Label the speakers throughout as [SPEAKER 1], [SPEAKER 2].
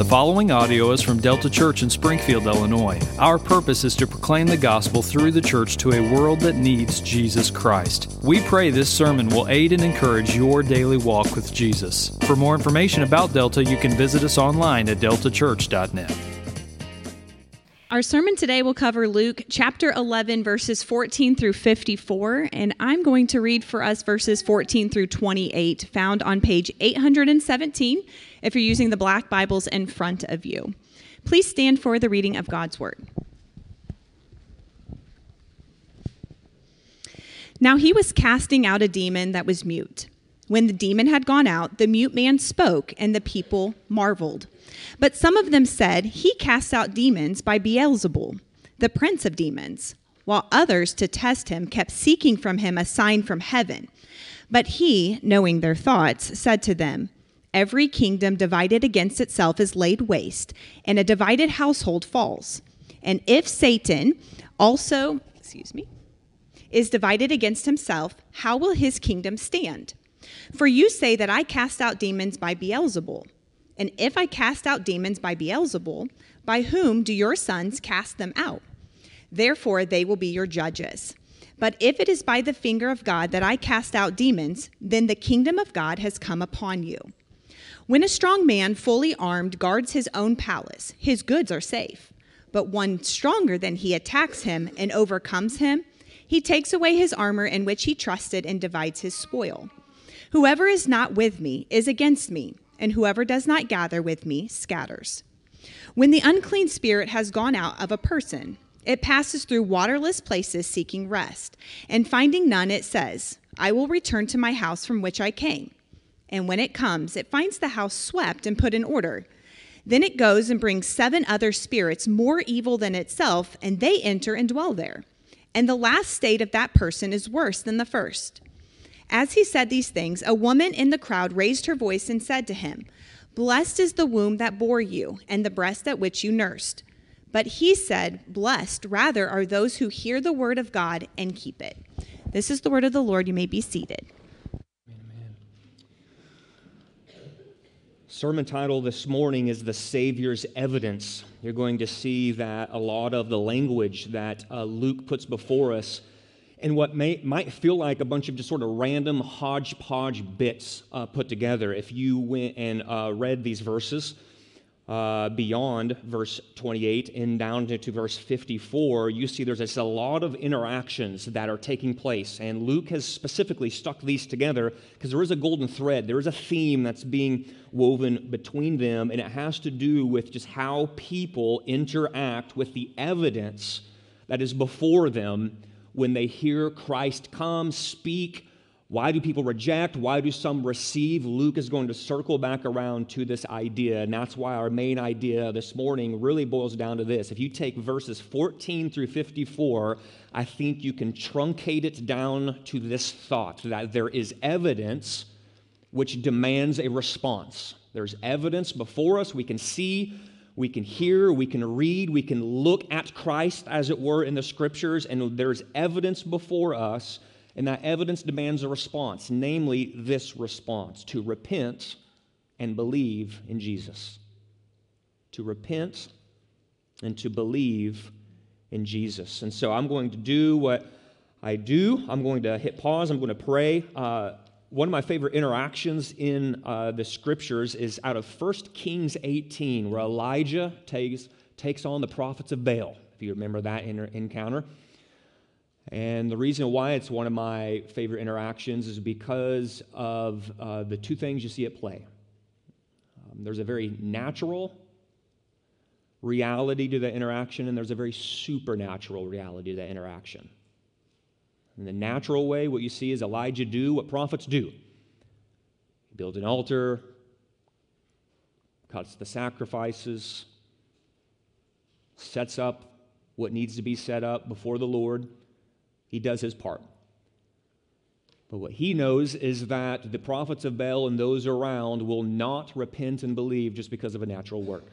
[SPEAKER 1] The following audio is from Delta Church in Springfield, Illinois. Our purpose is to proclaim the gospel through the church to a world that needs Jesus Christ. We pray this sermon will aid and encourage your daily walk with Jesus. For more information about Delta, you can visit us online at deltachurch.net.
[SPEAKER 2] Our sermon today will cover Luke chapter 11, verses 14 through 54, and I'm going to read for us verses 14 through 28, found on page 817 if you're using the black Bibles in front of you. Please stand for the reading of God's Word. Now he was casting out a demon that was mute. When the demon had gone out, the mute man spoke, and the people marveled. But some of them said, He casts out demons by Beelzebul, the prince of demons, while others, to test him, kept seeking from him a sign from heaven. But he, knowing their thoughts, said to them, Every kingdom divided against itself is laid waste, and a divided household falls. And if Satan also, excuse me, is divided against himself, how will his kingdom stand? For you say that I cast out demons by Beelzebul. And if I cast out demons by Beelzebul, by whom do your sons cast them out? Therefore, they will be your judges. But if it is by the finger of God that I cast out demons, then the kingdom of God has come upon you. When a strong man, fully armed, guards his own palace, his goods are safe. But one stronger than he attacks him and overcomes him, he takes away his armor in which he trusted and divides his spoil. Whoever is not with me is against me and whoever does not gather with me scatters. When the unclean spirit has gone out of a person, it passes through waterless places seeking rest, and finding none, it says, I will return to my house from which I came. And when it comes, it finds the house swept and put in order. Then it goes and brings seven other spirits more evil than itself, and they enter and dwell there. And the last state of that person is worse than the first. As he said these things, a woman in the crowd raised her voice and said to him, Blessed is the womb that bore you, and the breast at which you nursed. But he said, Blessed rather are those who hear the word of God and keep it. This is the word of the Lord. You may be seated.
[SPEAKER 3] Sermon title this morning is The Savior's Evidence. You're going to see that a lot of the language that uh, Luke puts before us and what may, might feel like a bunch of just sort of random hodgepodge bits uh, put together. If you went and uh, read these verses uh, beyond verse 28 and down to, verse 54, you see there's a lot of interactions that are taking place. And Luke has specifically stuck these together because there is a golden thread, there is a theme that's being woven between them, and it has to do with just how people interact with the evidence that is before them when they hear Christ come, speak? Why do people reject? Why do some receive? Luke is going to circle back around to this idea, and that's why our main idea this morning really boils down to this. If you take verses 14 through 54, I think you can truncate it down to this thought that there is evidence which demands a response. There's evidence before us. We can see we can hear, we can read, we can look at Christ, as it were, in the scriptures, and there's evidence before us, and that evidence demands a response, namely this response to repent and believe in Jesus. To repent and to believe in Jesus. And so I'm going to do what I do. I'm going to hit pause, I'm going to pray. Uh, one of my favorite interactions in uh, the scriptures is out of 1 Kings 18, where Elijah takes, takes on the prophets of Baal, if you remember that encounter. And the reason why it's one of my favorite interactions is because of uh, the two things you see at play. Um, there's a very natural reality to the interaction, and there's a very supernatural reality to the interaction. In the natural way, what you see is Elijah do what prophets do. He builds an altar, cuts the sacrifices, sets up what needs to be set up before the Lord. He does his part. But what he knows is that the prophets of Baal and those around will not repent and believe just because of a natural work.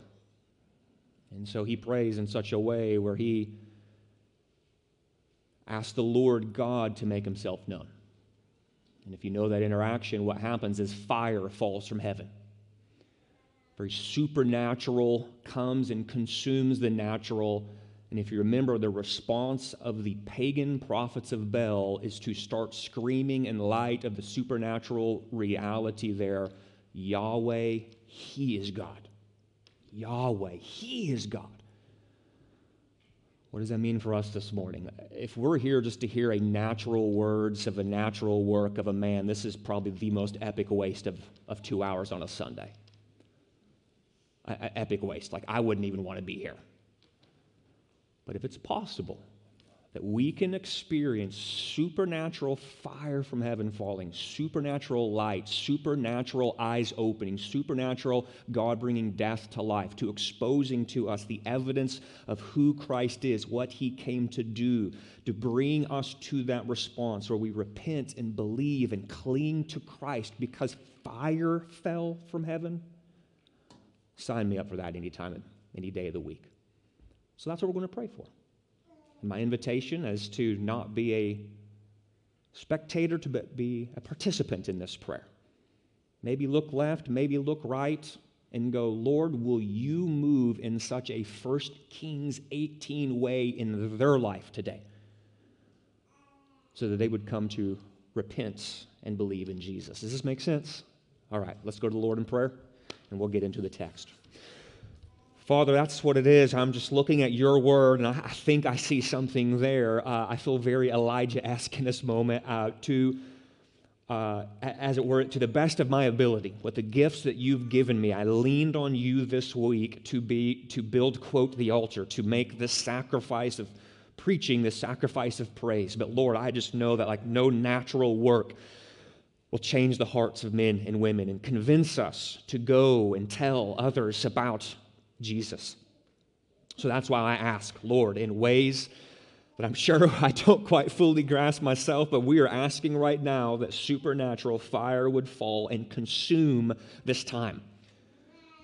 [SPEAKER 3] And so he prays in such a way where he asks the Lord God to make himself known. And if you know that interaction, what happens is fire falls from heaven. very supernatural, comes and consumes the natural. And if you remember, the response of the pagan prophets of Baal is to start screaming in light of the supernatural reality there Yahweh, He is God. Yahweh, He is God. What does that mean for us this morning? If we're here just to hear a natural words of a natural work of a man, this is probably the most epic waste of, of two hours on a Sunday epic waste. Like, I wouldn't even want to be here. But if it's possible that we can experience supernatural fire from heaven falling, supernatural light, supernatural eyes opening, supernatural God bringing death to life, to exposing to us the evidence of who Christ is, what he came to do, to bring us to that response where we repent and believe and cling to Christ because fire fell from heaven Sign me up for that anytime, any day of the week. So that's what we're going to pray for. And my invitation is to not be a spectator, to be a participant in this prayer. Maybe look left, maybe look right, and go, Lord, will you move in such a 1 Kings 18 way in their life today? So that they would come to repent and believe in Jesus. Does this make sense? All right, let's go to the Lord in prayer and we'll get into the text. Father, that's what it is. I'm just looking at your word, and I, think I see something there. Uh, I feel very Elijah esque in this moment uh, to, uh, as it were, to the best of my ability, with the gifts that you've given me. I leaned on you this week to, be, to build, quote, the altar, to make this sacrifice of preaching, this sacrifice of praise. But Lord, I just know that like no natural work will change the hearts of men and women and convince us to go and tell others about Jesus. So that's why I ask, Lord, in ways that I'm sure I don't quite fully grasp myself, but we are asking right now that supernatural fire would fall and consume this time.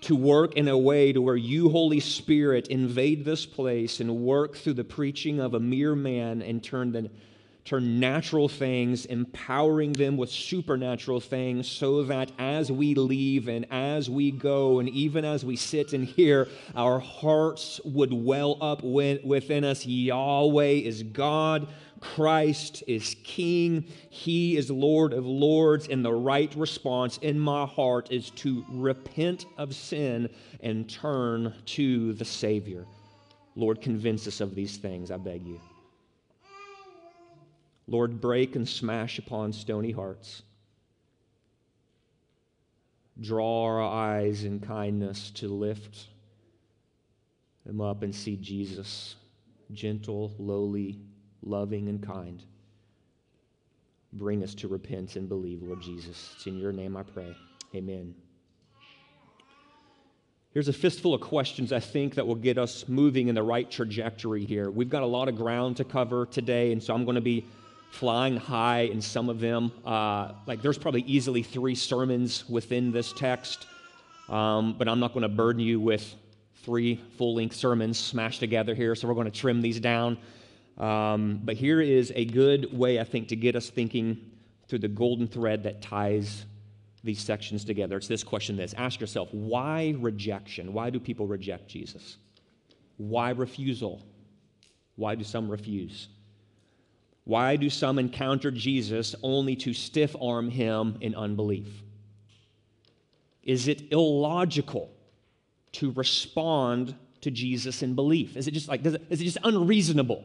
[SPEAKER 3] To work in a way to where you, Holy Spirit, invade this place and work through the preaching of a mere man and turn the turn natural things, empowering them with supernatural things, so that as we leave and as we go, and even as we sit and hear, our hearts would well up within us. Yahweh is God. Christ is King. He is Lord of Lords. And the right response in my heart is to repent of sin and turn to the Savior. Lord, convince us of these things, I beg you. Lord, break and smash upon stony hearts. Draw our eyes in kindness to lift them up and see Jesus, gentle, lowly, loving, and kind. Bring us to repent and believe, Lord Jesus. It's in your name I pray. Amen. Here's a fistful of questions I think that will get us moving in the right trajectory here. We've got a lot of ground to cover today, and so I'm going to be flying high in some of them. Uh, like there's probably easily three sermons within this text, um, but I'm not going to burden you with three full length sermons smashed together here, so we're going to trim these down. Um, but here is a good way, I think, to get us thinking through the golden thread that ties these sections together. It's this question this ask yourself, why rejection? Why do people reject Jesus? Why refusal? Why do some refuse? Why do some encounter Jesus only to stiff arm him in unbelief? Is it illogical to respond to Jesus in belief? Is it just like, it, is it just unreasonable?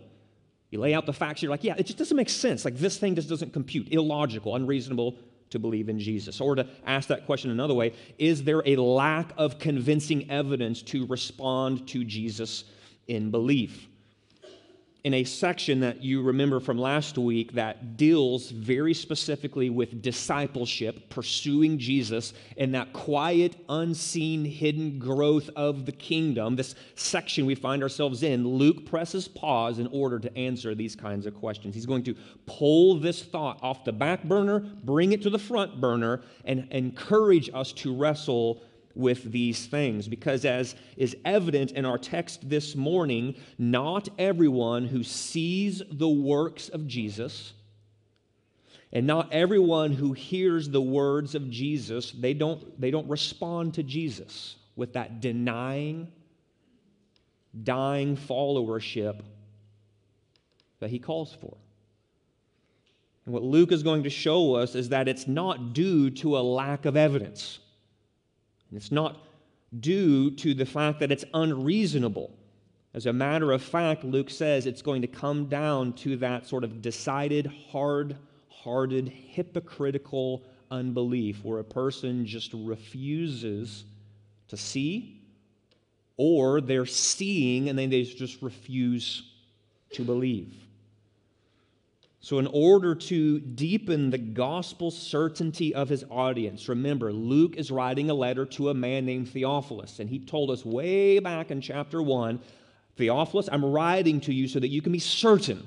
[SPEAKER 3] You lay out the facts, you're like, yeah, it just doesn't make sense. Like, this thing just doesn't compute. Illogical, unreasonable to believe in Jesus. Or to ask that question another way, is there a lack of convincing evidence to respond to Jesus in belief? In a section that you remember from last week that deals very specifically with discipleship, pursuing Jesus, and that quiet, unseen, hidden growth of the kingdom. This section we find ourselves in, Luke presses pause in order to answer these kinds of questions. He's going to pull this thought off the back burner, bring it to the front burner, and encourage us to wrestle with these things because, as is evident in our text this morning, not everyone who sees the works of Jesus and not everyone who hears the words of Jesus, they don't, they don't respond to Jesus. with that denying, dying followership that he calls for. And what Luke is going to show us is that it's not due to a lack of evidence. It's not due to the fact that it's unreasonable. As a matter of fact, Luke says it's going to come down to that sort of decided, hard hearted, hypocritical unbelief where a person just refuses to see, or they're seeing and then they just refuse to believe. So, in order to deepen the gospel certainty of his audience, remember, Luke is writing a letter to a man named Theophilus, and he told us way back in chapter 1 Theophilus, I'm writing to you so that you can be certain.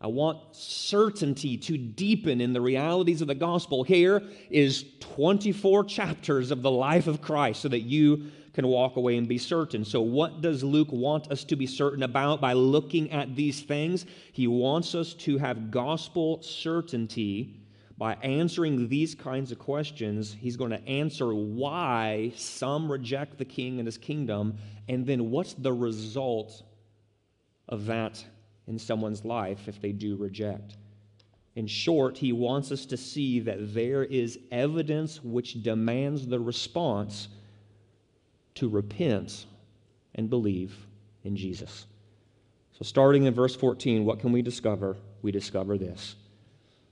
[SPEAKER 3] I want certainty to deepen in the realities of the gospel. Here is 24 chapters of the life of Christ so that you can walk away and be certain. So, what does Luke want us to be certain about by looking at these things? He wants us to have gospel certainty by answering these kinds of questions. He's going to answer why some reject the king and his kingdom, and then what's the result of that in someone's life if they do reject. In short, he wants us to see that there is evidence which demands the response to repent and believe in Jesus. So, starting in verse 14, what can we discover? We discover this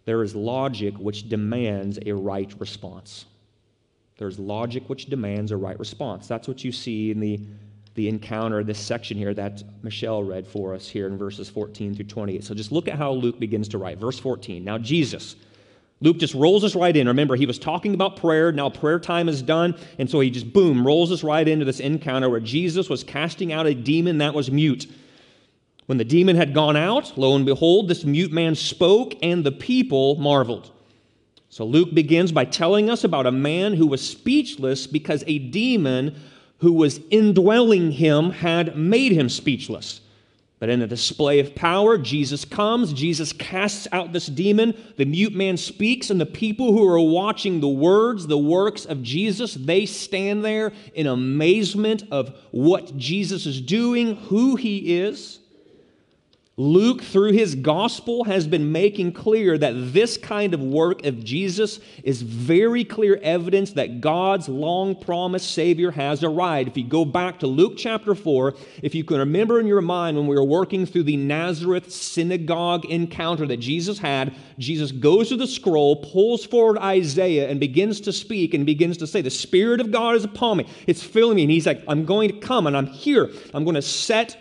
[SPEAKER 3] there is logic which demands a right response. There's logic which demands a right response. That's what you see in the, the encounter, this section here that Michelle read for us here in verses 14 through 28. So just look at how Luke begins to write. Verse 14. Now, Jesus Luke just rolls us right in. Remember, he was talking about prayer. Now prayer time is done. And so he just, boom, rolls us right into this encounter where Jesus was casting out a demon that was mute. When the demon had gone out, lo and behold, this mute man spoke, and the people marveled. So Luke begins by telling us about a man who was speechless because a demon who was indwelling him had made him speechless. But in a display of power, Jesus comes, Jesus casts out this demon, the mute man speaks, and the people who are watching the words, the works of Jesus, they stand there in amazement of what Jesus is doing, who he is. Luke, through his gospel, has been making clear that this kind of work of Jesus is very clear evidence that God's long promised Savior has arrived. If you go back to Luke chapter 4, if you can remember in your mind when we were working through the Nazareth synagogue encounter that Jesus had, Jesus goes to the scroll, pulls forward Isaiah, and begins to speak and begins to say, The Spirit of God is upon me. It's filling me. And he's like, I'm going to come and I'm here. I'm going to set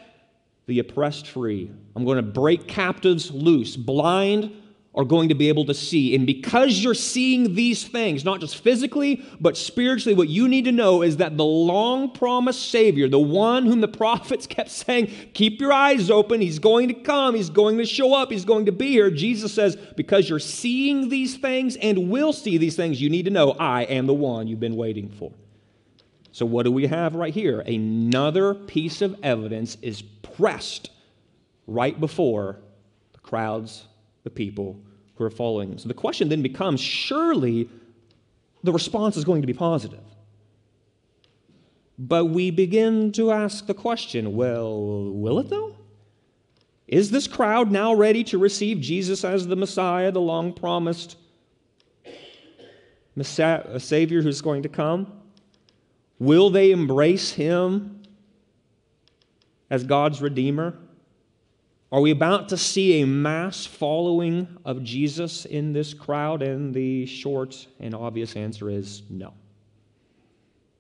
[SPEAKER 3] the oppressed free. I'm going to break captives loose. Blind are going to be able to see. And because you're seeing these things, not just physically, but spiritually, what you need to know is that the long promised Savior, the one whom the prophets kept saying, keep your eyes open, he's going to come, he's going to show up, he's going to be here. Jesus says, because you're seeing these things and will see these things, you need to know I am the one you've been waiting for. So, what do we have right here? Another piece of evidence is pressed right before the crowds, the people who are following him. So the question then becomes surely the response is going to be positive. But we begin to ask the question well, will it though? Is this crowd now ready to receive Jesus as the Messiah, the long promised Savior who's going to come? Will they embrace him as God's Redeemer? Are we about to see a mass following of Jesus in this crowd? And the short and obvious answer is no.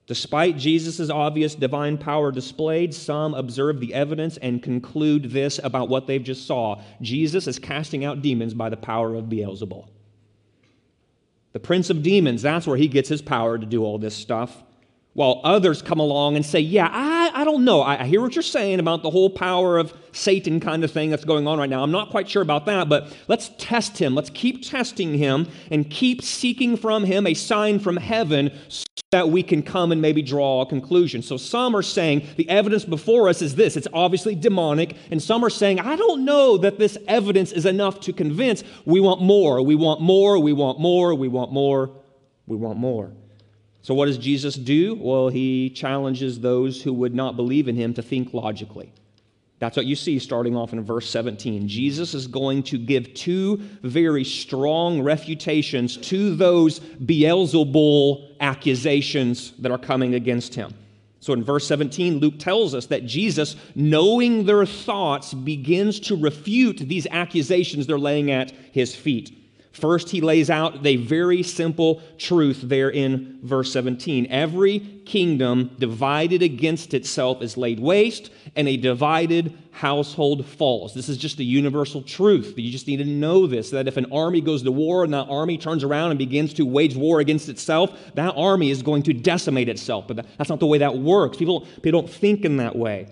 [SPEAKER 3] Despite Jesus' obvious divine power displayed, some observe the evidence and conclude this about what they've just saw. Jesus is casting out demons by the power of Beelzebul. The prince of demons, that's where he gets his power to do all this stuff while others come along and say, Yeah, I, I don't know. I, I, hear what you're saying about the whole power of Satan kind of thing that's going on right now. I'm not quite sure about that, but let's test him. Let's keep testing him and keep seeking from him a sign from heaven so that we can come and maybe draw a conclusion. So some are saying the evidence before us is this it's obviously demonic, and some are saying, I don't know that this evidence is enough to convince. We want more. We want more. We want more. We want more. We want more. So, what does Jesus do? Well, he challenges those who would not believe in him to think logically. That's what you see starting off in verse 17. Jesus is going to give two very strong refutations to those Beelzebul accusations that are coming against him. So in verse 17, Luke tells us that Jesus, knowing their thoughts, begins to refute these accusations they're laying at his feet. First, he lays out a very simple truth there in verse 17. Every kingdom divided against itself is laid waste, and a divided household falls. This is just a universal truth. You just need to know this that if an army goes to war and that army turns around and begins to wage war against itself, that army is going to decimate itself. But that's not the way that works. People, people don't think in that way.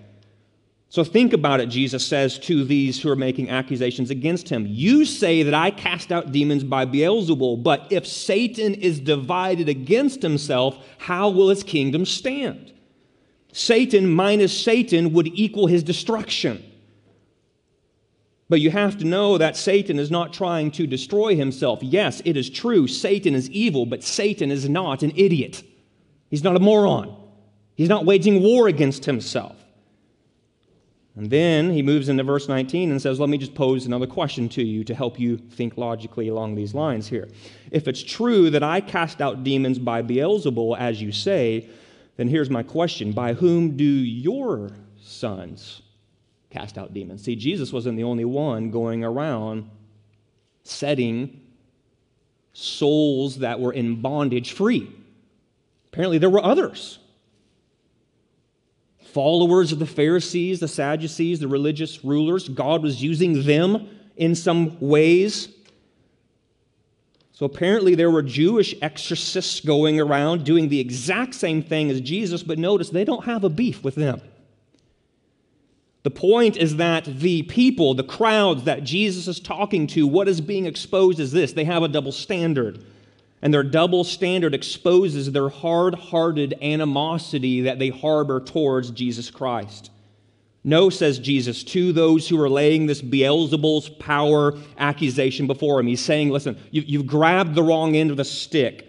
[SPEAKER 3] So think about it, Jesus says to these who are making accusations against him. You say that I cast out demons by Beelzebul, but if Satan is divided against himself, how will his kingdom stand? Satan minus Satan would equal his destruction. But you have to know that Satan is not trying to destroy himself. Yes, it is true, Satan is evil, but Satan is not an idiot. He's not a moron. He's not waging war against himself. And then he moves into verse 19 and says, Let me just pose another question to you to help you think logically along these lines here. If it's true that I cast out demons by Beelzebul, as you say, then here's my question By whom do your sons cast out demons? See, Jesus wasn't the only one going around setting souls that were in bondage free. Apparently, there were others followers of the Pharisees, the Sadducees, the religious rulers. God was using them in some ways. So apparently, there were Jewish exorcists going around doing the exact same thing as Jesus, but notice they don't have a beef with them. The point is that the people, the crowds that Jesus is talking to, what is being exposed is this they have a double standard. And their double standard exposes their hard hearted animosity that they harbor towards Jesus Christ. No, says Jesus, to those who are laying this Beelzebul's power accusation before him. He's saying, listen, you've grabbed the wrong end of the stick.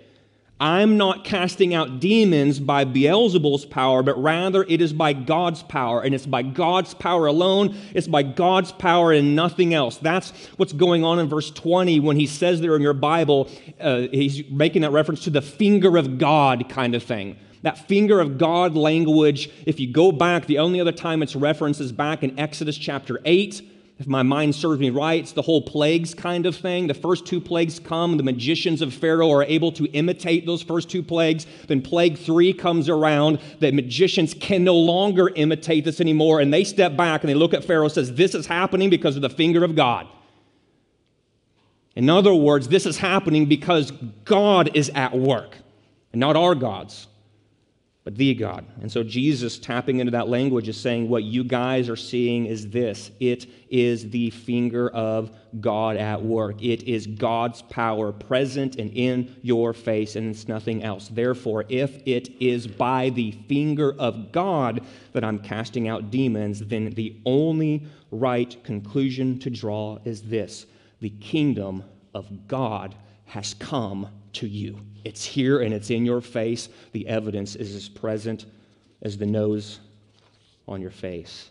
[SPEAKER 3] I'm not casting out demons by Beelzebul's power, but rather it is by God's power. And it's by God's power alone. It's by God's power and nothing else. That's what's going on in verse 20 when he says there in your Bible, uh, he's making that reference to the finger of God kind of thing. That finger of God language, if you go back, the only other time it's referenced is back in Exodus chapter 8 if my mind serves me right, it's the whole plagues kind of thing. The first two plagues come, the magicians of Pharaoh are able to imitate those first two plagues. Then plague three comes around. The magicians can no longer imitate this anymore, and they step back and they look at Pharaoh and says, This is happening because of the finger of God. In other words, this is happening because God is at work, and not our gods but the God. And so Jesus, tapping into that language, is saying, What you guys are seeing is this it is the finger of God at work. It is God's power present and in your face, and it's nothing else. Therefore, if it is by the finger of God that I'm casting out demons, then the only right conclusion to draw is this the kingdom of God has come to you. It's here and it's in your face. The evidence is as present as the nose on your face.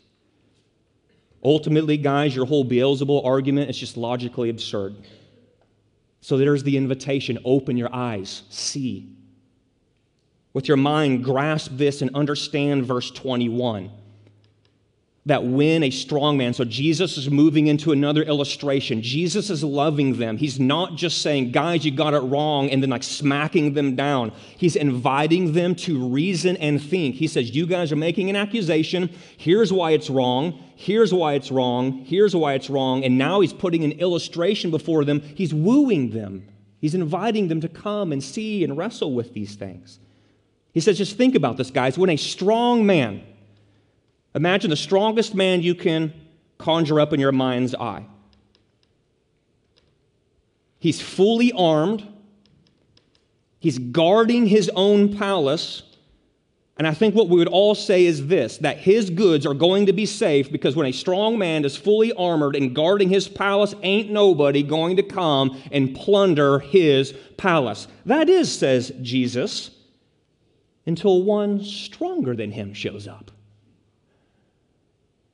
[SPEAKER 3] Ultimately, guys, your whole Beelzebul argument is just logically absurd. So there's the invitation open your eyes, see. With your mind, grasp this and understand verse 21 that when a strong man, so Jesus is moving into another illustration. Jesus is loving them. He's not just saying, guys, you got it wrong, and then like smacking them down. He's inviting them to reason and think. He says, You guys are making an accusation. Here's why it's wrong. Here's why it's wrong. Here's why it's wrong. And now he's putting an illustration before them. He's wooing them. He's inviting them to come and see and wrestle with these things. He says, Just think about this, guys. When a strong man, Imagine the strongest man you can conjure up in your mind's eye. He's fully armed. He's guarding his own palace. And I think what we would all say is this that his goods are going to be safe because when a strong man is fully armored and guarding his palace, ain't nobody going to come and plunder his palace. That is, says Jesus, until one stronger than him shows up.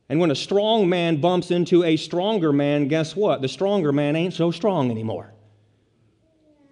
[SPEAKER 3] And when a strong man bumps into a stronger man, guess what? The stronger man ain't so strong anymore.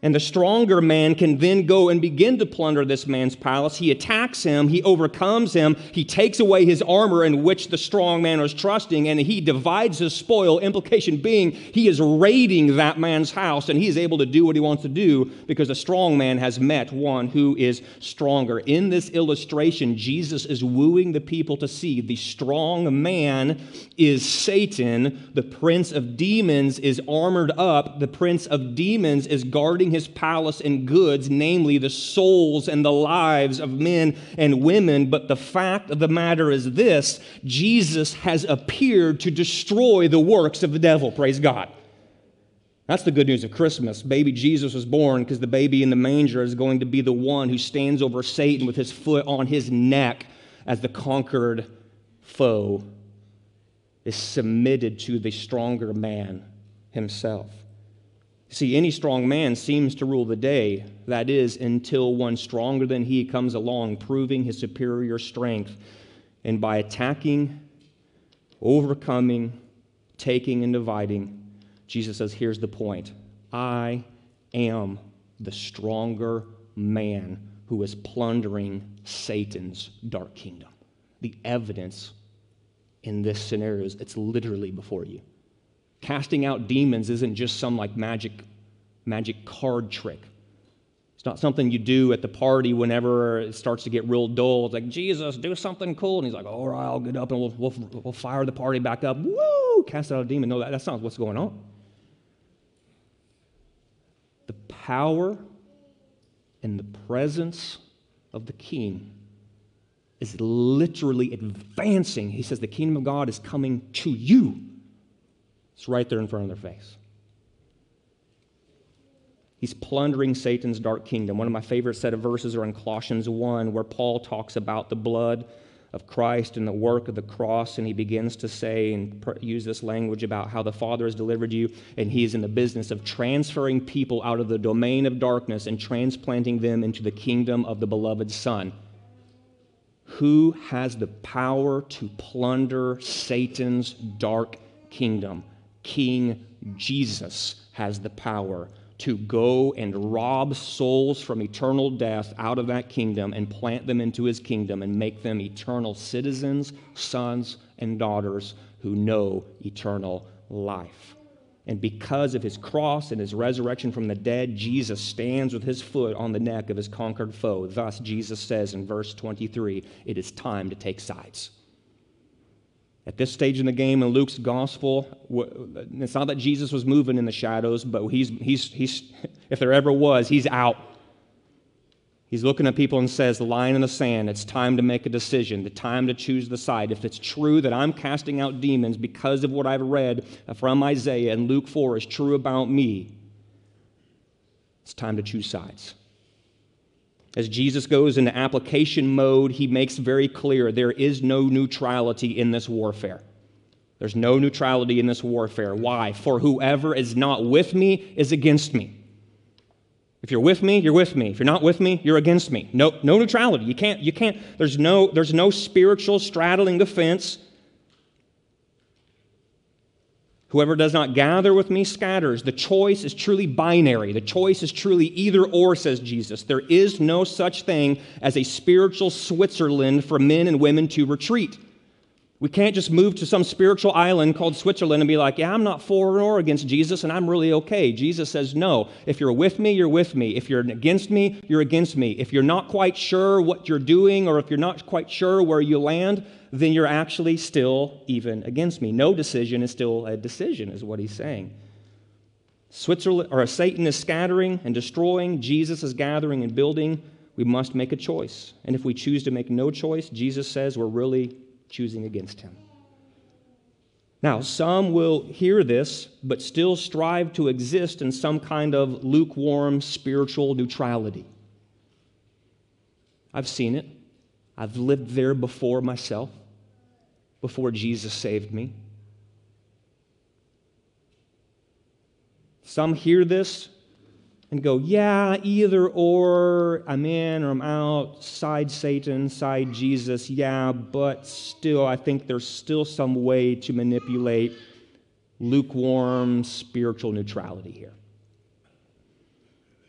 [SPEAKER 3] And the stronger man can then go and begin to plunder this man's palace. He attacks him, he overcomes him, he takes away his armor in which the strong man was trusting, and he divides his spoil. Implication being, he is raiding that man's house, and he is able to do what he wants to do because the strong man has met one who is stronger. In this illustration, Jesus is wooing the people to see the strong man is Satan, the prince of demons is armored up, the prince of demons is guarding his palace and goods, namely the souls and the lives of men and women. But the fact of the matter is this Jesus has appeared to destroy the works of the devil. Praise God. That's the good news of Christmas. Baby Jesus was born because the baby in the manger is going to be the one who stands over Satan with his foot on his neck as the conquered foe is submitted to the stronger man himself. See, any strong man seems to rule the day, that is, until one stronger than he comes along, proving his superior strength. And by attacking, overcoming, taking, and dividing, Jesus says, Here's the point I am the stronger man who is plundering Satan's dark kingdom. The evidence in this scenario is it's literally before you. Casting out demons isn't just some like magic, magic card trick. It's not something you do at the party whenever it starts to get real dull. It's like, Jesus, do something cool. And he's like, all right, I'll get up and we'll, we'll, we'll fire the party back up. Woo! Cast out a demon. No, that, that's not what's going on. The power and the presence of the king is literally advancing. He says, the kingdom of God is coming to you. It's right there in front of their face. He's plundering Satan's dark kingdom. One of my favorite set of verses are in Colossians 1, where Paul talks about the blood of Christ and the work of the cross, and he begins to say and use this language about how the Father has delivered you, and he is in the business of transferring people out of the domain of darkness and transplanting them into the kingdom of the beloved Son. Who has the power to plunder Satan's dark kingdom? King Jesus has the power to go and rob souls from eternal death out of that kingdom and plant them into his kingdom and make them eternal citizens, sons, and daughters who know eternal life. And because of his cross and his resurrection from the dead, Jesus stands with his foot on the neck of his conquered foe. Thus, Jesus says in verse 23 it is time to take sides. At this stage in the game in Luke's gospel, it's not that Jesus was moving in the shadows, but he's, he's, he's, if there ever was, he's out. He's looking at people and says, The line in the sand, it's time to make a decision, the time to choose the side. If it's true that I'm casting out demons because of what I've read from Isaiah and Luke 4 is true about me, it's time to choose sides. As Jesus goes into application mode, he makes very clear there is no neutrality in this warfare. There's no neutrality in this warfare. Why? For whoever is not with me is against me. If you're with me, you're with me. If you're not with me, you're against me. No, no neutrality. You can't, you can't, there's no, there's no spiritual straddling the fence. Whoever does not gather with me scatters. The choice is truly binary. The choice is truly either or, says Jesus. There is no such thing as a spiritual Switzerland for men and women to retreat. We can't just move to some spiritual island called Switzerland and be like, yeah, I'm not for or against Jesus and I'm really okay. Jesus says, no. If you're with me, you're with me. If you're against me, you're against me. If you're not quite sure what you're doing or if you're not quite sure where you land, then you're actually still even against me. No decision is still a decision, is what he's saying. Switzerland or Satan is scattering and destroying, Jesus is gathering and building. We must make a choice. And if we choose to make no choice, Jesus says we're really choosing against him. Now, some will hear this, but still strive to exist in some kind of lukewarm spiritual neutrality. I've seen it. I've lived there before myself before Jesus saved me. Some hear this and go, yeah, either or, I'm in or I'm out, side Satan, side Jesus, yeah, but still, I think there's still some way to manipulate lukewarm spiritual neutrality here.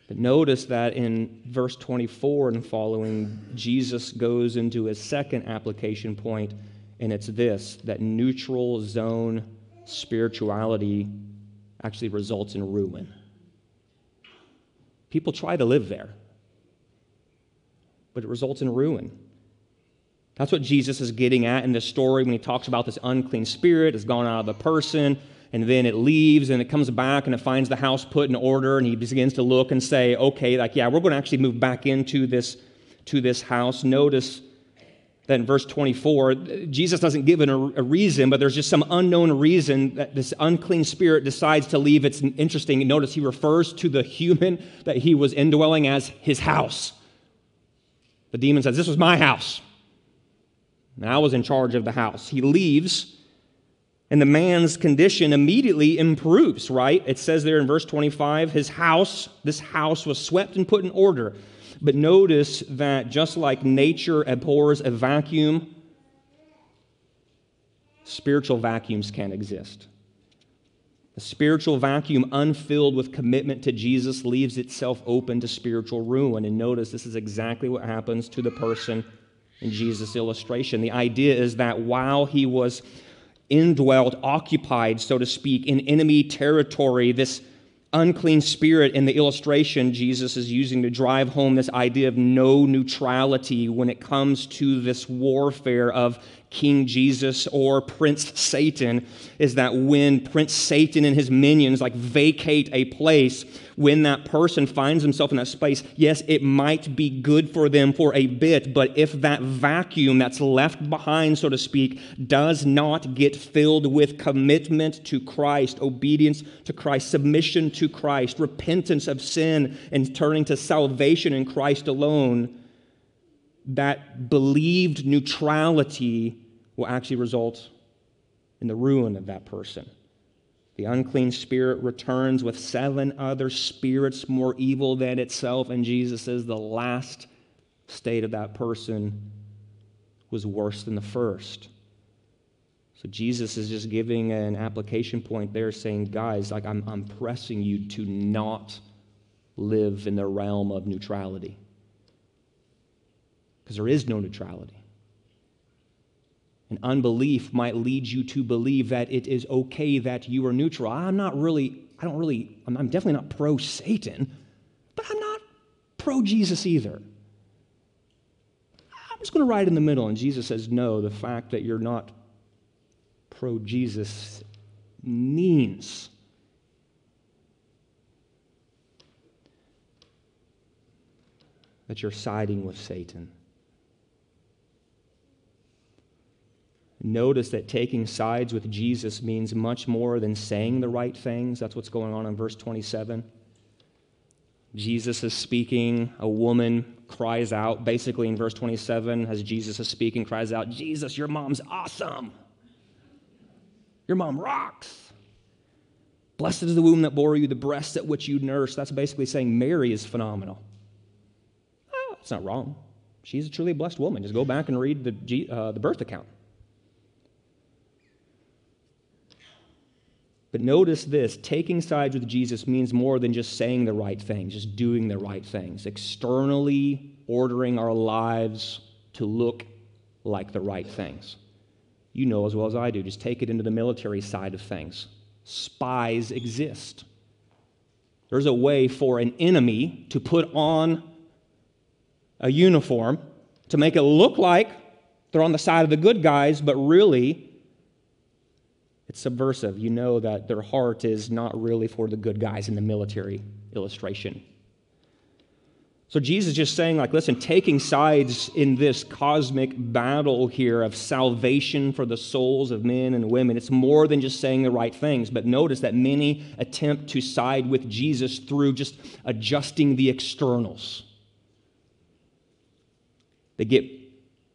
[SPEAKER 3] But notice that in verse 24 and following, Jesus goes into his second application point, and it's this that neutral zone spirituality actually results in ruin. People try to live there, but it results in ruin. That's what Jesus is getting at in this story when he talks about this unclean spirit has gone out of the person, and then it leaves and it comes back and it finds the house put in order, and he begins to look and say, okay, like, yeah, we're going to actually move back into this, to this house. Notice that in verse 24, Jesus doesn't give a, a reason, but there's just some unknown reason that this unclean spirit decides to leave. It's interesting. Notice he refers to the human that he was indwelling as his house. The demon says, This was my house. And I was in charge of the house. He leaves, and the man's condition immediately improves, right? It says there in verse 25, his house, this house was swept and put in order. But notice that just like nature abhors a vacuum, spiritual vacuums can exist. A spiritual vacuum unfilled with commitment to Jesus leaves itself open to spiritual ruin. And notice this is exactly what happens to the person in Jesus' illustration. The idea is that while he was indwelt, occupied, so to speak, in enemy territory, this unclean spirit in the illustration Jesus is using to drive home this idea of no neutrality when it comes to this warfare of King Jesus or Prince Satan is that when Prince Satan and his minions like vacate a place, when that person finds himself in that space, yes, it might be good for them for a bit, but if that vacuum that's left behind, so to speak, does not get filled with commitment to Christ, obedience to Christ, submission to Christ, repentance of sin, and turning to salvation in Christ alone, that believed neutrality will actually result in the ruin of that person. The unclean spirit returns with seven other spirits more evil than itself, and Jesus says the last state of that person was worse than the first. So Jesus is just giving an application point there, saying, guys, like I'm, I'm pressing you to not live in the realm of neutrality. Because there is no neutrality. And unbelief might lead you to believe that it is okay that you are neutral. I'm not really, I don't really, I'm, I'm definitely not pro Satan, but I'm not pro Jesus either. I'm just going to ride in the middle. And Jesus says, no, the fact that you're not pro Jesus means that you're siding with Satan. Notice that taking sides with Jesus means much more than saying the right things. That's what's going on in verse 27. Jesus is speaking. A woman cries out, basically in verse 27, as Jesus is speaking, cries out, Jesus, your mom's awesome. Your mom rocks. Blessed is the womb that bore you, the breast at which you nursed. That's basically saying Mary is phenomenal. Oh, it's not wrong. She's a truly blessed woman. Just go back and read the, uh, the birth account. But notice this taking sides with Jesus means more than just saying the right things, just doing the right things, externally ordering our lives to look like the right things. You know as well as I do, just take it into the military side of things. Spies exist. There's a way for an enemy to put on a uniform to make it look like they're on the side of the good guys, but really it's subversive. You know that their heart is not really for the good guys in the military illustration. So Jesus is just saying, like, listen, taking sides in this cosmic battle here of salvation for the souls of men and women, it's more than just saying the right things. But notice that many attempt to side with Jesus through just adjusting the externals. They get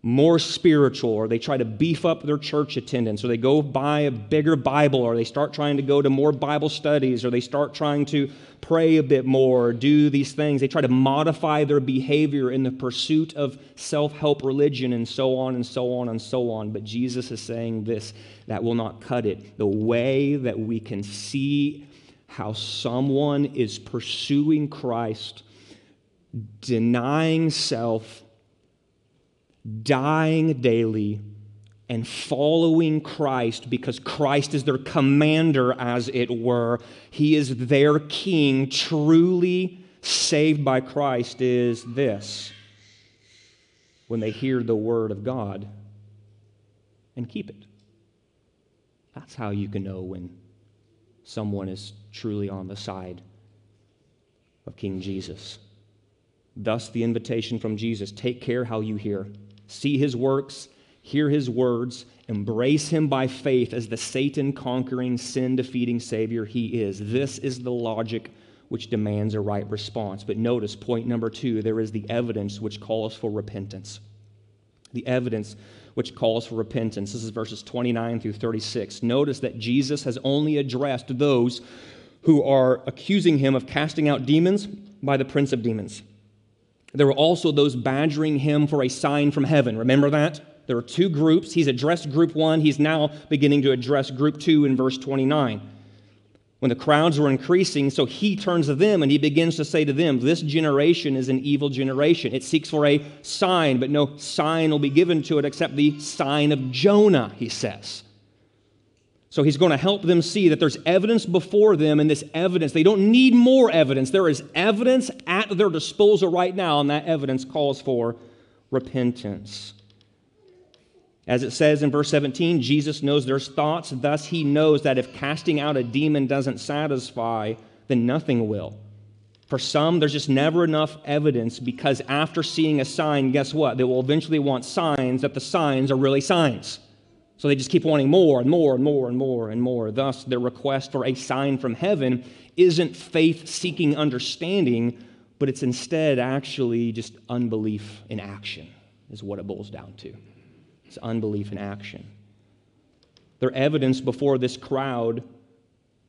[SPEAKER 3] more spiritual, or they try to beef up their church attendance, or they go buy a bigger Bible, or they start trying to go to more Bible studies, or they start trying to pray a bit more, or do these things. They try to modify their behavior in the pursuit of self help religion, and so on and so on and so on. But Jesus is saying this that will not cut it. The way that we can see how someone is pursuing Christ, denying self, dying daily and following Christ because Christ is their commander, as it were. He is their king, truly saved by Christ, is this when they hear the word of God and keep it. That's how you can know when someone is truly on the side of King Jesus. Thus, the invitation from Jesus take care how you hear see his works, hear his words, embrace him by faith as the Satan conquering, sin defeating Savior he is. This is the logic which demands a right response. But notice point number two there is the evidence which calls for repentance. The evidence which calls for repentance. This is verses 29 through 36. Notice that Jesus has only addressed those who are accusing him of casting out demons by the prince of demons. There were also those badgering him for a sign from heaven. Remember that? There were two groups. He's addressed group one. He's now beginning to address group two in verse 29. When the crowds were increasing, so he turns to them and he begins to say to them, This generation is an evil generation. It seeks for a sign, but no sign will be given to it except the sign of Jonah, he says. So he's going to help them see that there's evidence before them, and this evidence, they don't need more evidence. There is evidence at their disposal right now, and that evidence calls for repentance. As it says in verse 17, Jesus knows their thoughts, thus he knows that if casting out a demon doesn't satisfy, then nothing will. For some, there's just never enough evidence because after seeing a sign, guess what? They will eventually want signs that the signs are really signs. So they just keep wanting more and more and more and more and more. Thus, their request for a sign from heaven isn't faith seeking understanding, but it's instead actually just unbelief in action, is what it boils down to. It's unbelief in action. Their evidence before this crowd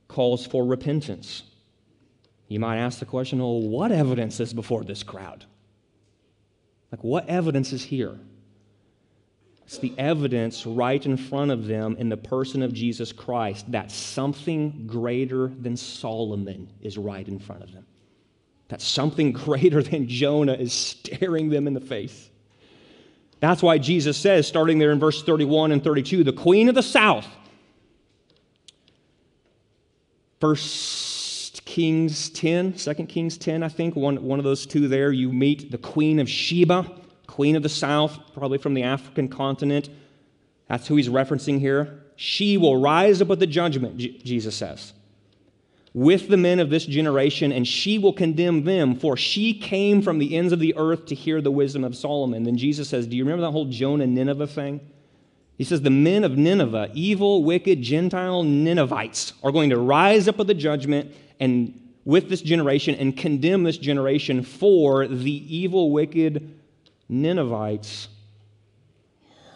[SPEAKER 3] calls for repentance. You might ask the question, well, what evidence is before this crowd? Like, what evidence is here? It's the evidence right in front of them in the person of Jesus Christ that something greater than Solomon is right in front of them. That something greater than Jonah is staring them in the face. That's why Jesus says, starting there in verse 31 and 32, the queen of the south. First Kings 10, Second Kings 10, I think, one, one of those two there, you meet the queen of Sheba queen of the south, probably from the African continent. That's who he's referencing here. She will rise up at the judgment, Jesus says, with the men of this generation, and she will condemn them, for she came from the ends of the earth to hear the wisdom of Solomon. Then Jesus says, Do you remember that whole Jonah Nineveh thing? He says, The men of Nineveh, evil, wicked, Gentile Ninevites, are going to rise up at the judgment and with this generation and condemn this generation for the evil, wicked, Ninevites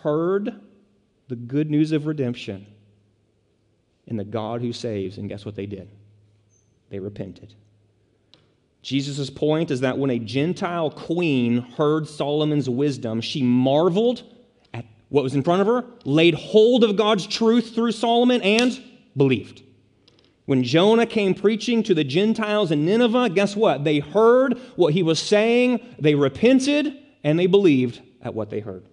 [SPEAKER 3] heard the good news of redemption and the God who saves, and guess what they did? They repented. Jesus' point is that when a Gentile queen heard Solomon's wisdom, she marveled at what was in front of her, laid hold of God's truth through Solomon, and believed. When Jonah came preaching to the Gentiles in Nineveh, guess what? They heard what he was saying, they repented, and they believed at what they heard.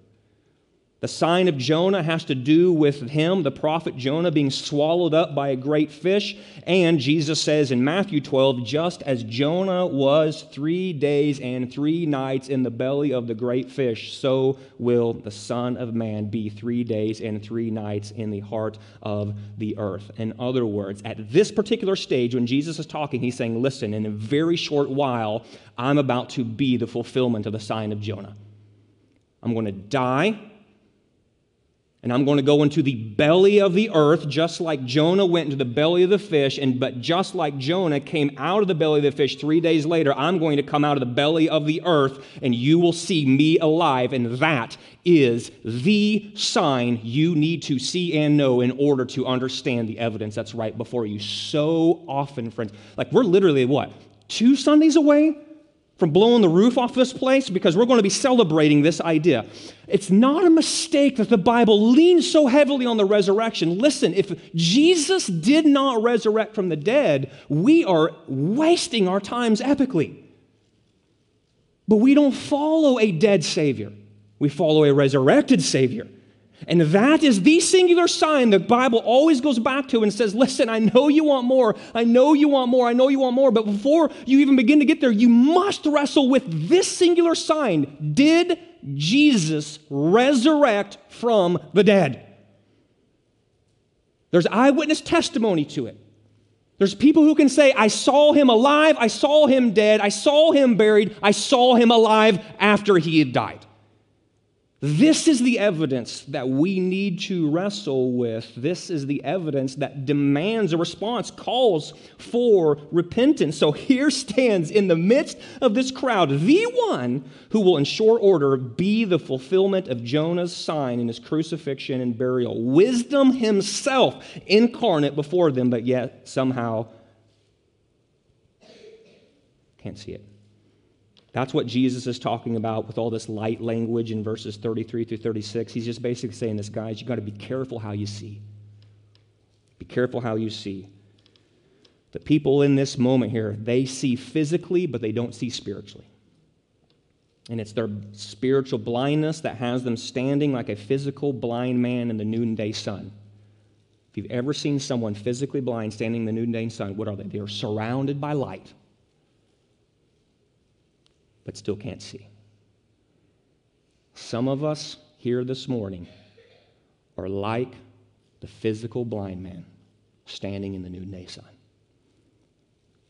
[SPEAKER 3] The sign of Jonah has to do with him, the prophet Jonah, being swallowed up by a great fish. And Jesus says in Matthew 12, just as Jonah was three days and three nights in the belly of the great fish, so will the Son of Man be three days and three nights in the heart of the earth. In other words, at this particular stage, when Jesus is talking, he's saying, Listen, in a very short while, I'm about to be the fulfillment of the sign of Jonah. I'm going to die. And I'm going to go into the belly of the earth, just like Jonah went into the belly of the fish, and but just like Jonah came out of the belly of the fish three days later, I'm going to come out of the belly of the earth, and you will see me alive. And that is the sign you need to see and know in order to understand the evidence that's right before you. So often, friends, like we're literally what? Two Sundays away from blowing the roof off this place because we're going to be celebrating this idea. It's not a mistake that the Bible leans so heavily on the resurrection. Listen, if Jesus did not resurrect from the dead, we are wasting our times epically. But we don't follow a dead Savior, we follow a resurrected Savior. And that is the singular sign the Bible always goes back to and says, Listen, I know you want more. I know you want more. I know you want more. But before you even begin to get there, you must wrestle with this singular sign Did Jesus resurrect from the dead? There's eyewitness testimony to it. There's people who can say, I saw him alive, I saw him dead, I saw him buried, I saw him alive after he had died. This is the evidence that we need to wrestle with. This is the evidence that demands a response, calls for repentance. So here stands in the midst of this crowd the one who will, in short order, be the fulfillment of Jonah's sign in his crucifixion and burial. Wisdom himself incarnate before them, but yet somehow can't see it. That's what Jesus is talking about with all this light language in verses 33 through 36. He's just basically saying this, guys, you got to be careful how you see. Be careful how you see. The people in this moment here, they see physically, but they don't see spiritually. And it's their spiritual blindness that has them standing like a physical blind man in the noonday sun. If you've ever seen someone physically blind standing in the noonday sun, what are they? They are surrounded by light but still can't see. Some of us here this morning are like the physical blind man standing in the noonday sun,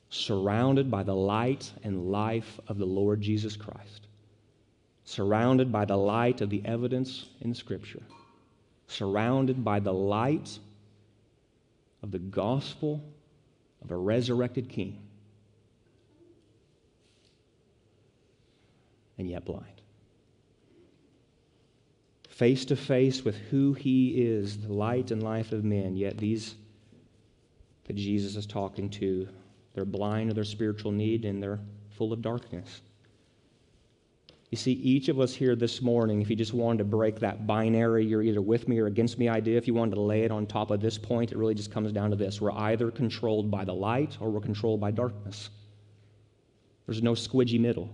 [SPEAKER 3] surrounded by the light and life of the Lord Jesus Christ, surrounded by the light of the evidence in Scripture, surrounded by the light of the gospel of a resurrected King and yet blind. Face to face with who he is, the light and life of men, yet these that Jesus is talking to, they're blind of their spiritual need and they're full of darkness. You see, each of us here this morning, if you just wanted to break that binary, you're either with me or against me idea, if you wanted to lay it on top of this point, it really just comes down to this. We're either controlled by the light or we're controlled by darkness. There's no squidgy middle.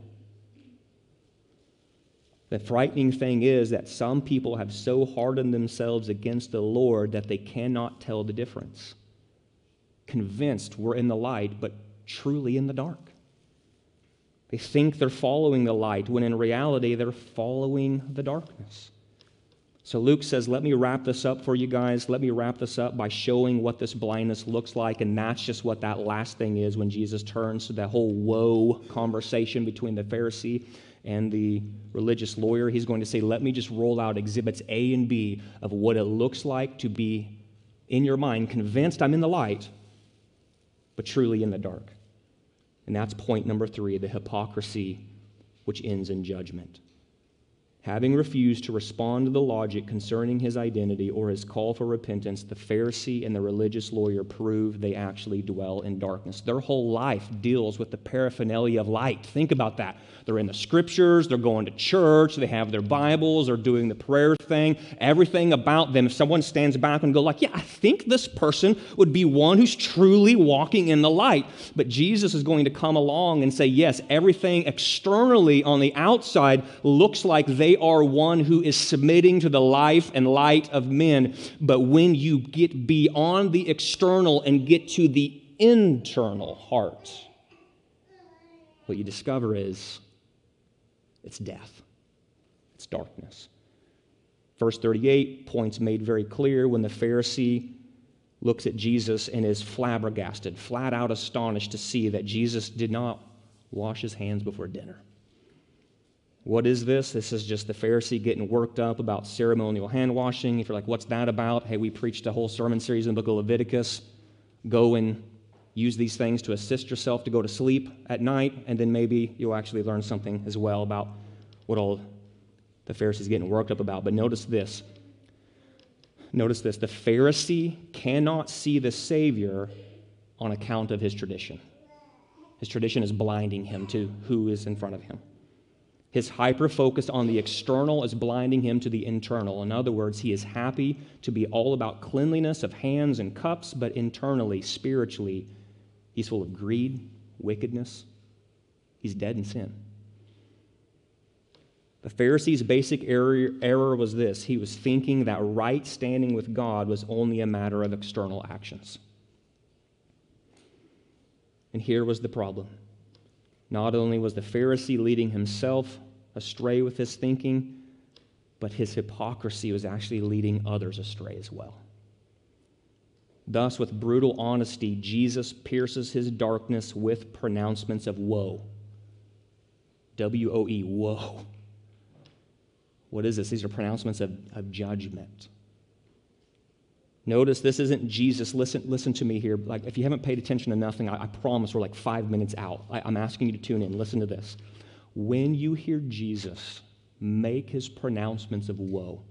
[SPEAKER 3] The frightening thing is that some people have so hardened themselves against the Lord that they cannot tell the difference. Convinced we're in the light, but truly in the dark. They think they're following the light when in reality they're following the darkness. So Luke says, Let me wrap this up for you guys. Let me wrap this up by showing what this blindness looks like. And that's just what that last thing is when Jesus turns to that whole woe conversation between the Pharisee and the religious lawyer, he's going to say, Let me just roll out exhibits A and B of what it looks like to be in your mind convinced I'm in the light, but truly in the dark. And that's point number three the hypocrisy which ends in judgment. Having refused to respond to the logic concerning his identity or his call for repentance, the Pharisee and the religious lawyer prove they actually dwell in darkness. Their whole life deals with the paraphernalia of light. Think about that. They're in the scriptures, they're going to church, they have their Bibles, they're doing the prayer thing. Everything about them, if someone stands back and go like, "Yeah, I think this person would be one who's truly walking in the light." But Jesus is going to come along and say, "Yes, everything externally on the outside looks like they are one who is submitting to the life and light of men, but when you get beyond the external and get to the internal heart, what you discover is it's death, it's darkness. Verse 38 points made very clear when the Pharisee looks at Jesus and is flabbergasted, flat out astonished to see that Jesus did not wash his hands before dinner. What is this? This is just the Pharisee getting worked up about ceremonial hand washing. If you're like, what's that about? Hey, we preached a whole sermon series in the book of Leviticus. Go and use these things to assist yourself to go to sleep at night, and then maybe you'll actually learn something as well about what all the Pharisees getting worked up about. But notice this. Notice this. The Pharisee cannot see the Savior on account of his tradition. His tradition is blinding him to who is in front of him. His hyper focus on the external is blinding him to the internal. In other words, he is happy to be all about cleanliness of hands and cups, but internally, spiritually, he's full of greed, wickedness. He's dead in sin. The Pharisee's basic error, was this he was thinking that right standing with God was only a matter of external actions. And here was the problem. Not only was the Pharisee leading himself astray with his thinking, but his hypocrisy was actually leading others astray as well. Thus, with brutal honesty, Jesus pierces his darkness with pronouncements of woe. W O E, woe. What is this? These are pronouncements of, of judgment. Notice this isn't Jesus. Listen, listen to me here. Like, if you haven't paid attention to nothing, I, I promise we're like five minutes out. I, I'm asking you to tune in. Listen to this. When you hear Jesus make his pronouncements of woe,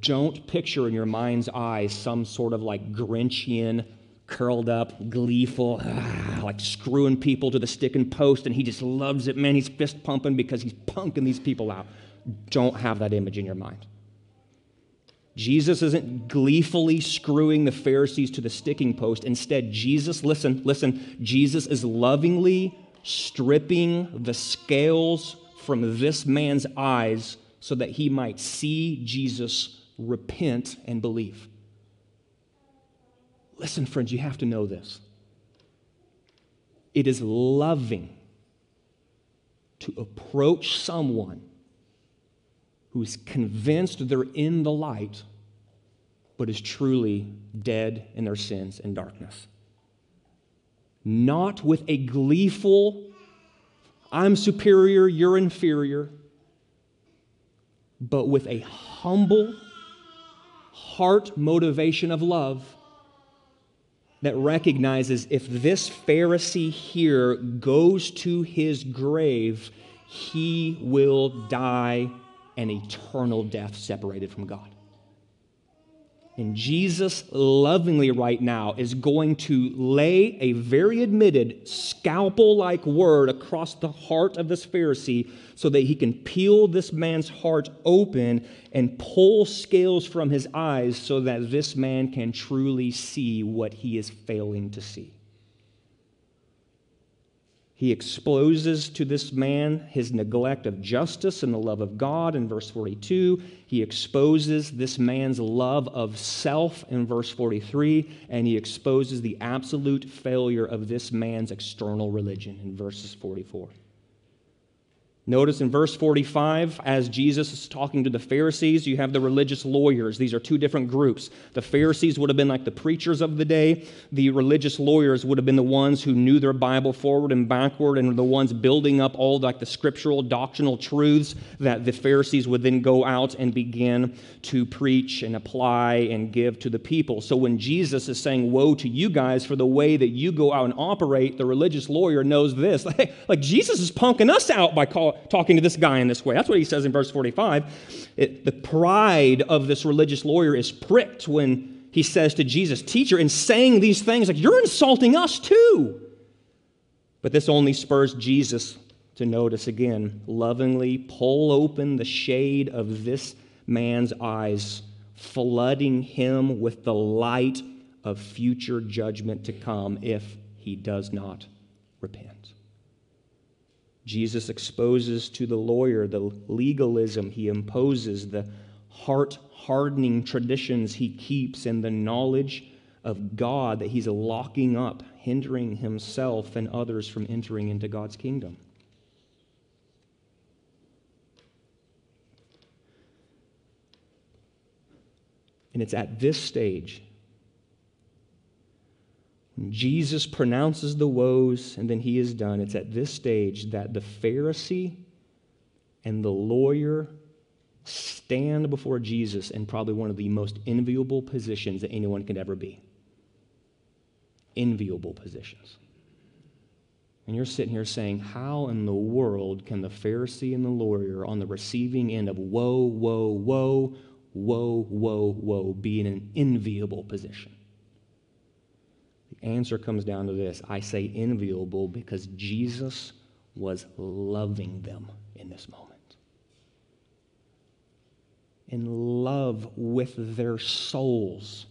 [SPEAKER 3] don't picture in your mind's eye some sort of like Grinchian, curled up, gleeful, like screwing people to the stick and post, and he just loves it. Man, he's fist pumping because he's punking these people out. Don't have that image in your mind. Jesus isn't gleefully screwing the Pharisees to the sticking post. Instead, Jesus, listen, listen, Jesus is lovingly stripping the scales from this man's eyes so that he might see Jesus, repent, and believe. Listen, friends, you have to know this. It is loving to approach someone who's convinced they're in the light, but is truly dead in their sins and darkness. Not with a gleeful, I'm superior, you're inferior, but with a humble heart motivation of love that recognizes if this Pharisee here goes to his grave, he will die an eternal death separated from God. And Jesus lovingly right now is going to lay a very admitted scalpel like word across the heart of this Pharisee so that he can peel this man's heart open and pull scales from his eyes so that this man can truly see what he is failing to see. He exposes to this man his neglect of justice and the love of God in verse 42. He exposes this man's love of self in verse 43. And he exposes the absolute failure of this man's external religion in verses 44. Notice in verse 45, as Jesus is talking to the Pharisees, you have the religious lawyers. These are two different groups. The Pharisees would have been like the preachers of the day, the religious lawyers would have been the ones who knew their Bible forward and backward and the ones building up all like the scriptural doctrinal truths that the Pharisees would then go out and begin to preach and apply and give to the people. So when Jesus is saying, Woe to you guys for the way that you go out and operate, the religious lawyer knows this. Like, Jesus is punking us out by calling talking to this guy in this way. That's what he says in verse 45. It, the pride of this religious lawyer is pricked when he says to Jesus, Teacher, in saying these things, like, you're insulting us too. But this only spurs Jesus to notice again, lovingly pull open the shade of this man's eyes, flooding him with the light of future judgment to come if he does not repent. Jesus exposes to the lawyer the legalism he imposes, the heart hardening traditions he keeps, and the knowledge of God that he's locking up, hindering himself and others from entering into God's kingdom. And it's at this stage Jesus pronounces the woes and then he is done. It's at this stage that the Pharisee and the lawyer stand before Jesus in probably one of the most enviable positions that anyone could ever be. Enviable positions. And you're sitting here saying, How in the world can the Pharisee and the lawyer on the receiving end of woe, woe, woe, woe, woe, woe be in an enviable position? Answer comes down to this I say enviable because Jesus was loving them in this moment. In love with their souls,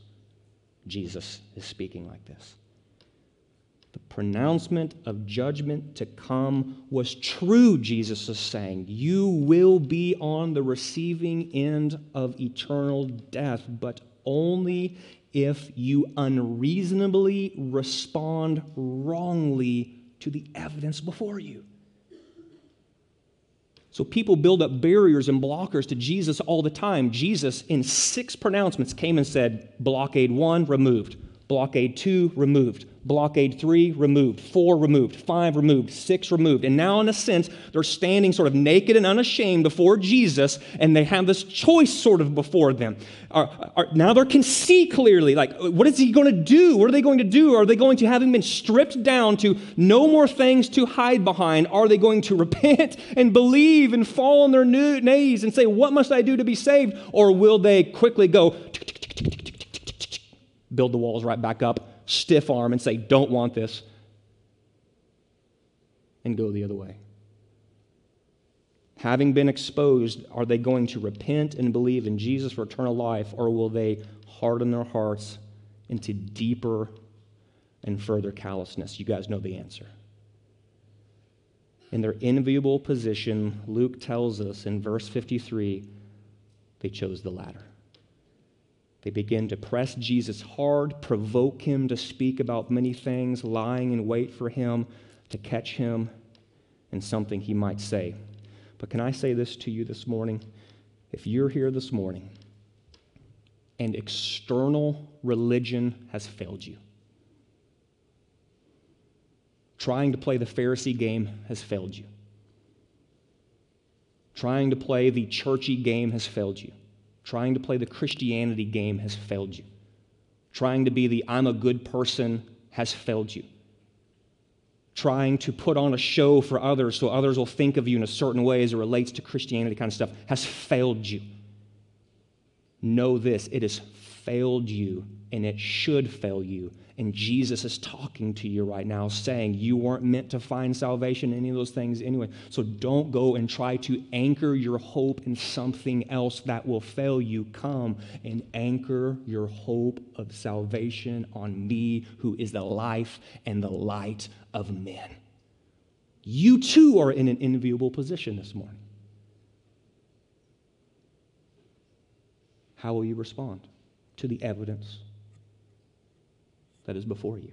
[SPEAKER 3] Jesus is speaking like this. The pronouncement of judgment to come was true, Jesus is saying. You will be on the receiving end of eternal death, but only if you unreasonably respond wrongly to the evidence before you. So people build up barriers and blockers to Jesus all the time. Jesus, in six pronouncements, came and said, Blockade one, removed. Blockade two, removed. Blockade three, removed. Four, removed. Five, removed. Six, removed. And now, in a sense, they're standing sort of naked and unashamed before Jesus, and they have this choice sort of before them. Are, are, now they can see clearly, like, what is he going to do? What are they going to do? Are they going to, having been stripped down to no more things to hide behind, are they going to repent and believe and fall on their knees and say, What must I do to be saved? Or will they quickly go, build the walls right back up? Stiff arm and say, don't want this, and go the other way? Having been exposed, are they going to repent and believe in Jesus for eternal life, or will they harden their hearts into deeper and further callousness? You guys know the answer. In their enviable position, Luke tells us in verse 53 they chose the latter. They begin to press Jesus hard, provoke him to speak about many things, lying in wait for him to catch him in something he might say. But can I say this to you this morning? If you're here this morning and external religion has failed you, trying to play the Pharisee game has failed you, trying to play the churchy game has failed you Trying to play the Christianity game has failed you. Trying to be the I'm a good person has failed you. Trying to put on a show for others so others will think of you in a certain way as it relates to Christianity kind of stuff has failed you. Know this it has failed you and it should fail you and Jesus is talking to you right now, saying you weren't meant to find salvation in any of those things anyway. So don't go and try to anchor your hope in something else that will fail you. Come and anchor your hope of salvation on me, who is the life and the light of men. You too are in an enviable position this morning. How will you respond to the evidence? That is before you.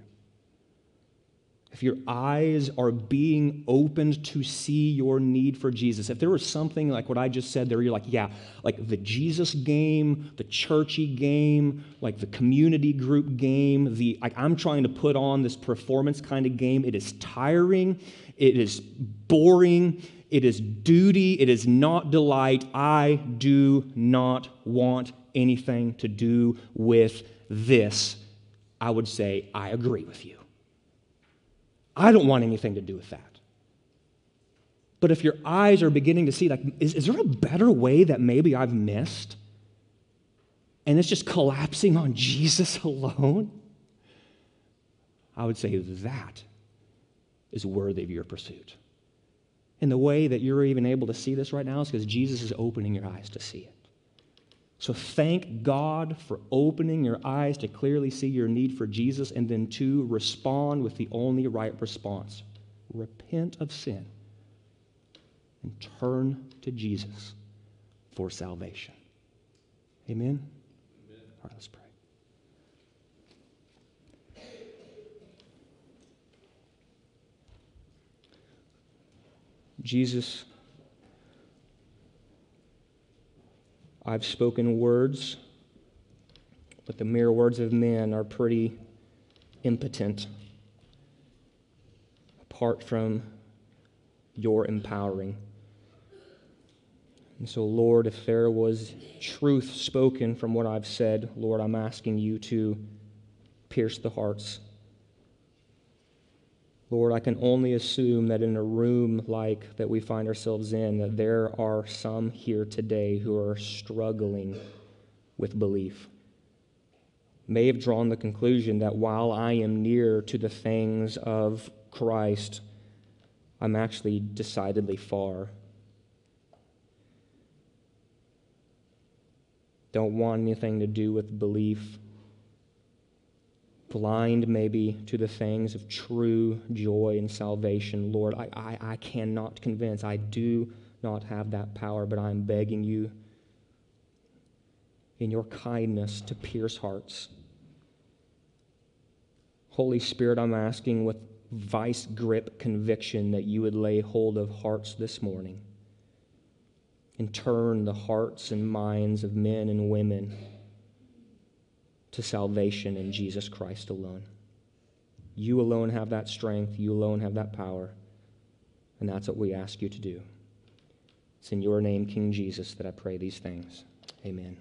[SPEAKER 3] If your eyes are being opened to see your need for Jesus, if there was something like what I just said there, you're like, yeah, like the Jesus game, the churchy game, like the community group game, the like I'm trying to put on this performance kind of game. It is tiring, it is boring, it is duty, it is not delight. I do not want anything to do with this I would say, I agree with you. I don't want anything to do with that. But if your eyes are beginning to see, like, is, is there a better way that maybe I've missed? And it's just collapsing on Jesus alone? I would say that is worthy of your pursuit. And the way that you're even able to see this right now is because Jesus is opening your eyes to see it. So thank God for opening your eyes to clearly see your need for Jesus, and then to respond with the only right response repent of sin and turn to Jesus for salvation. Amen? Amen. All right, let's pray. Jesus. I've spoken words, but the mere words of men are pretty impotent apart from your empowering. And so, Lord, if there was truth spoken from what I've said, Lord, I'm asking you to pierce the hearts. Lord, I can only assume that in a room like that we find ourselves in, that there are some here today who are struggling with belief. May have drawn the conclusion that while I am near to the things of Christ, I'm actually decidedly far. Don't want anything to do with belief blind maybe to the things of true joy and salvation. Lord, I, I, I cannot convince. I do not have that power, but I'm begging you in your kindness to pierce hearts. Holy Spirit, I'm asking with vice grip conviction that you would lay hold of hearts this morning and turn the hearts and minds of men and women to salvation in Jesus Christ alone. You alone have that strength, you alone have that power, and that's what we ask you to do. It's in your name, King Jesus, that I pray these things. Amen.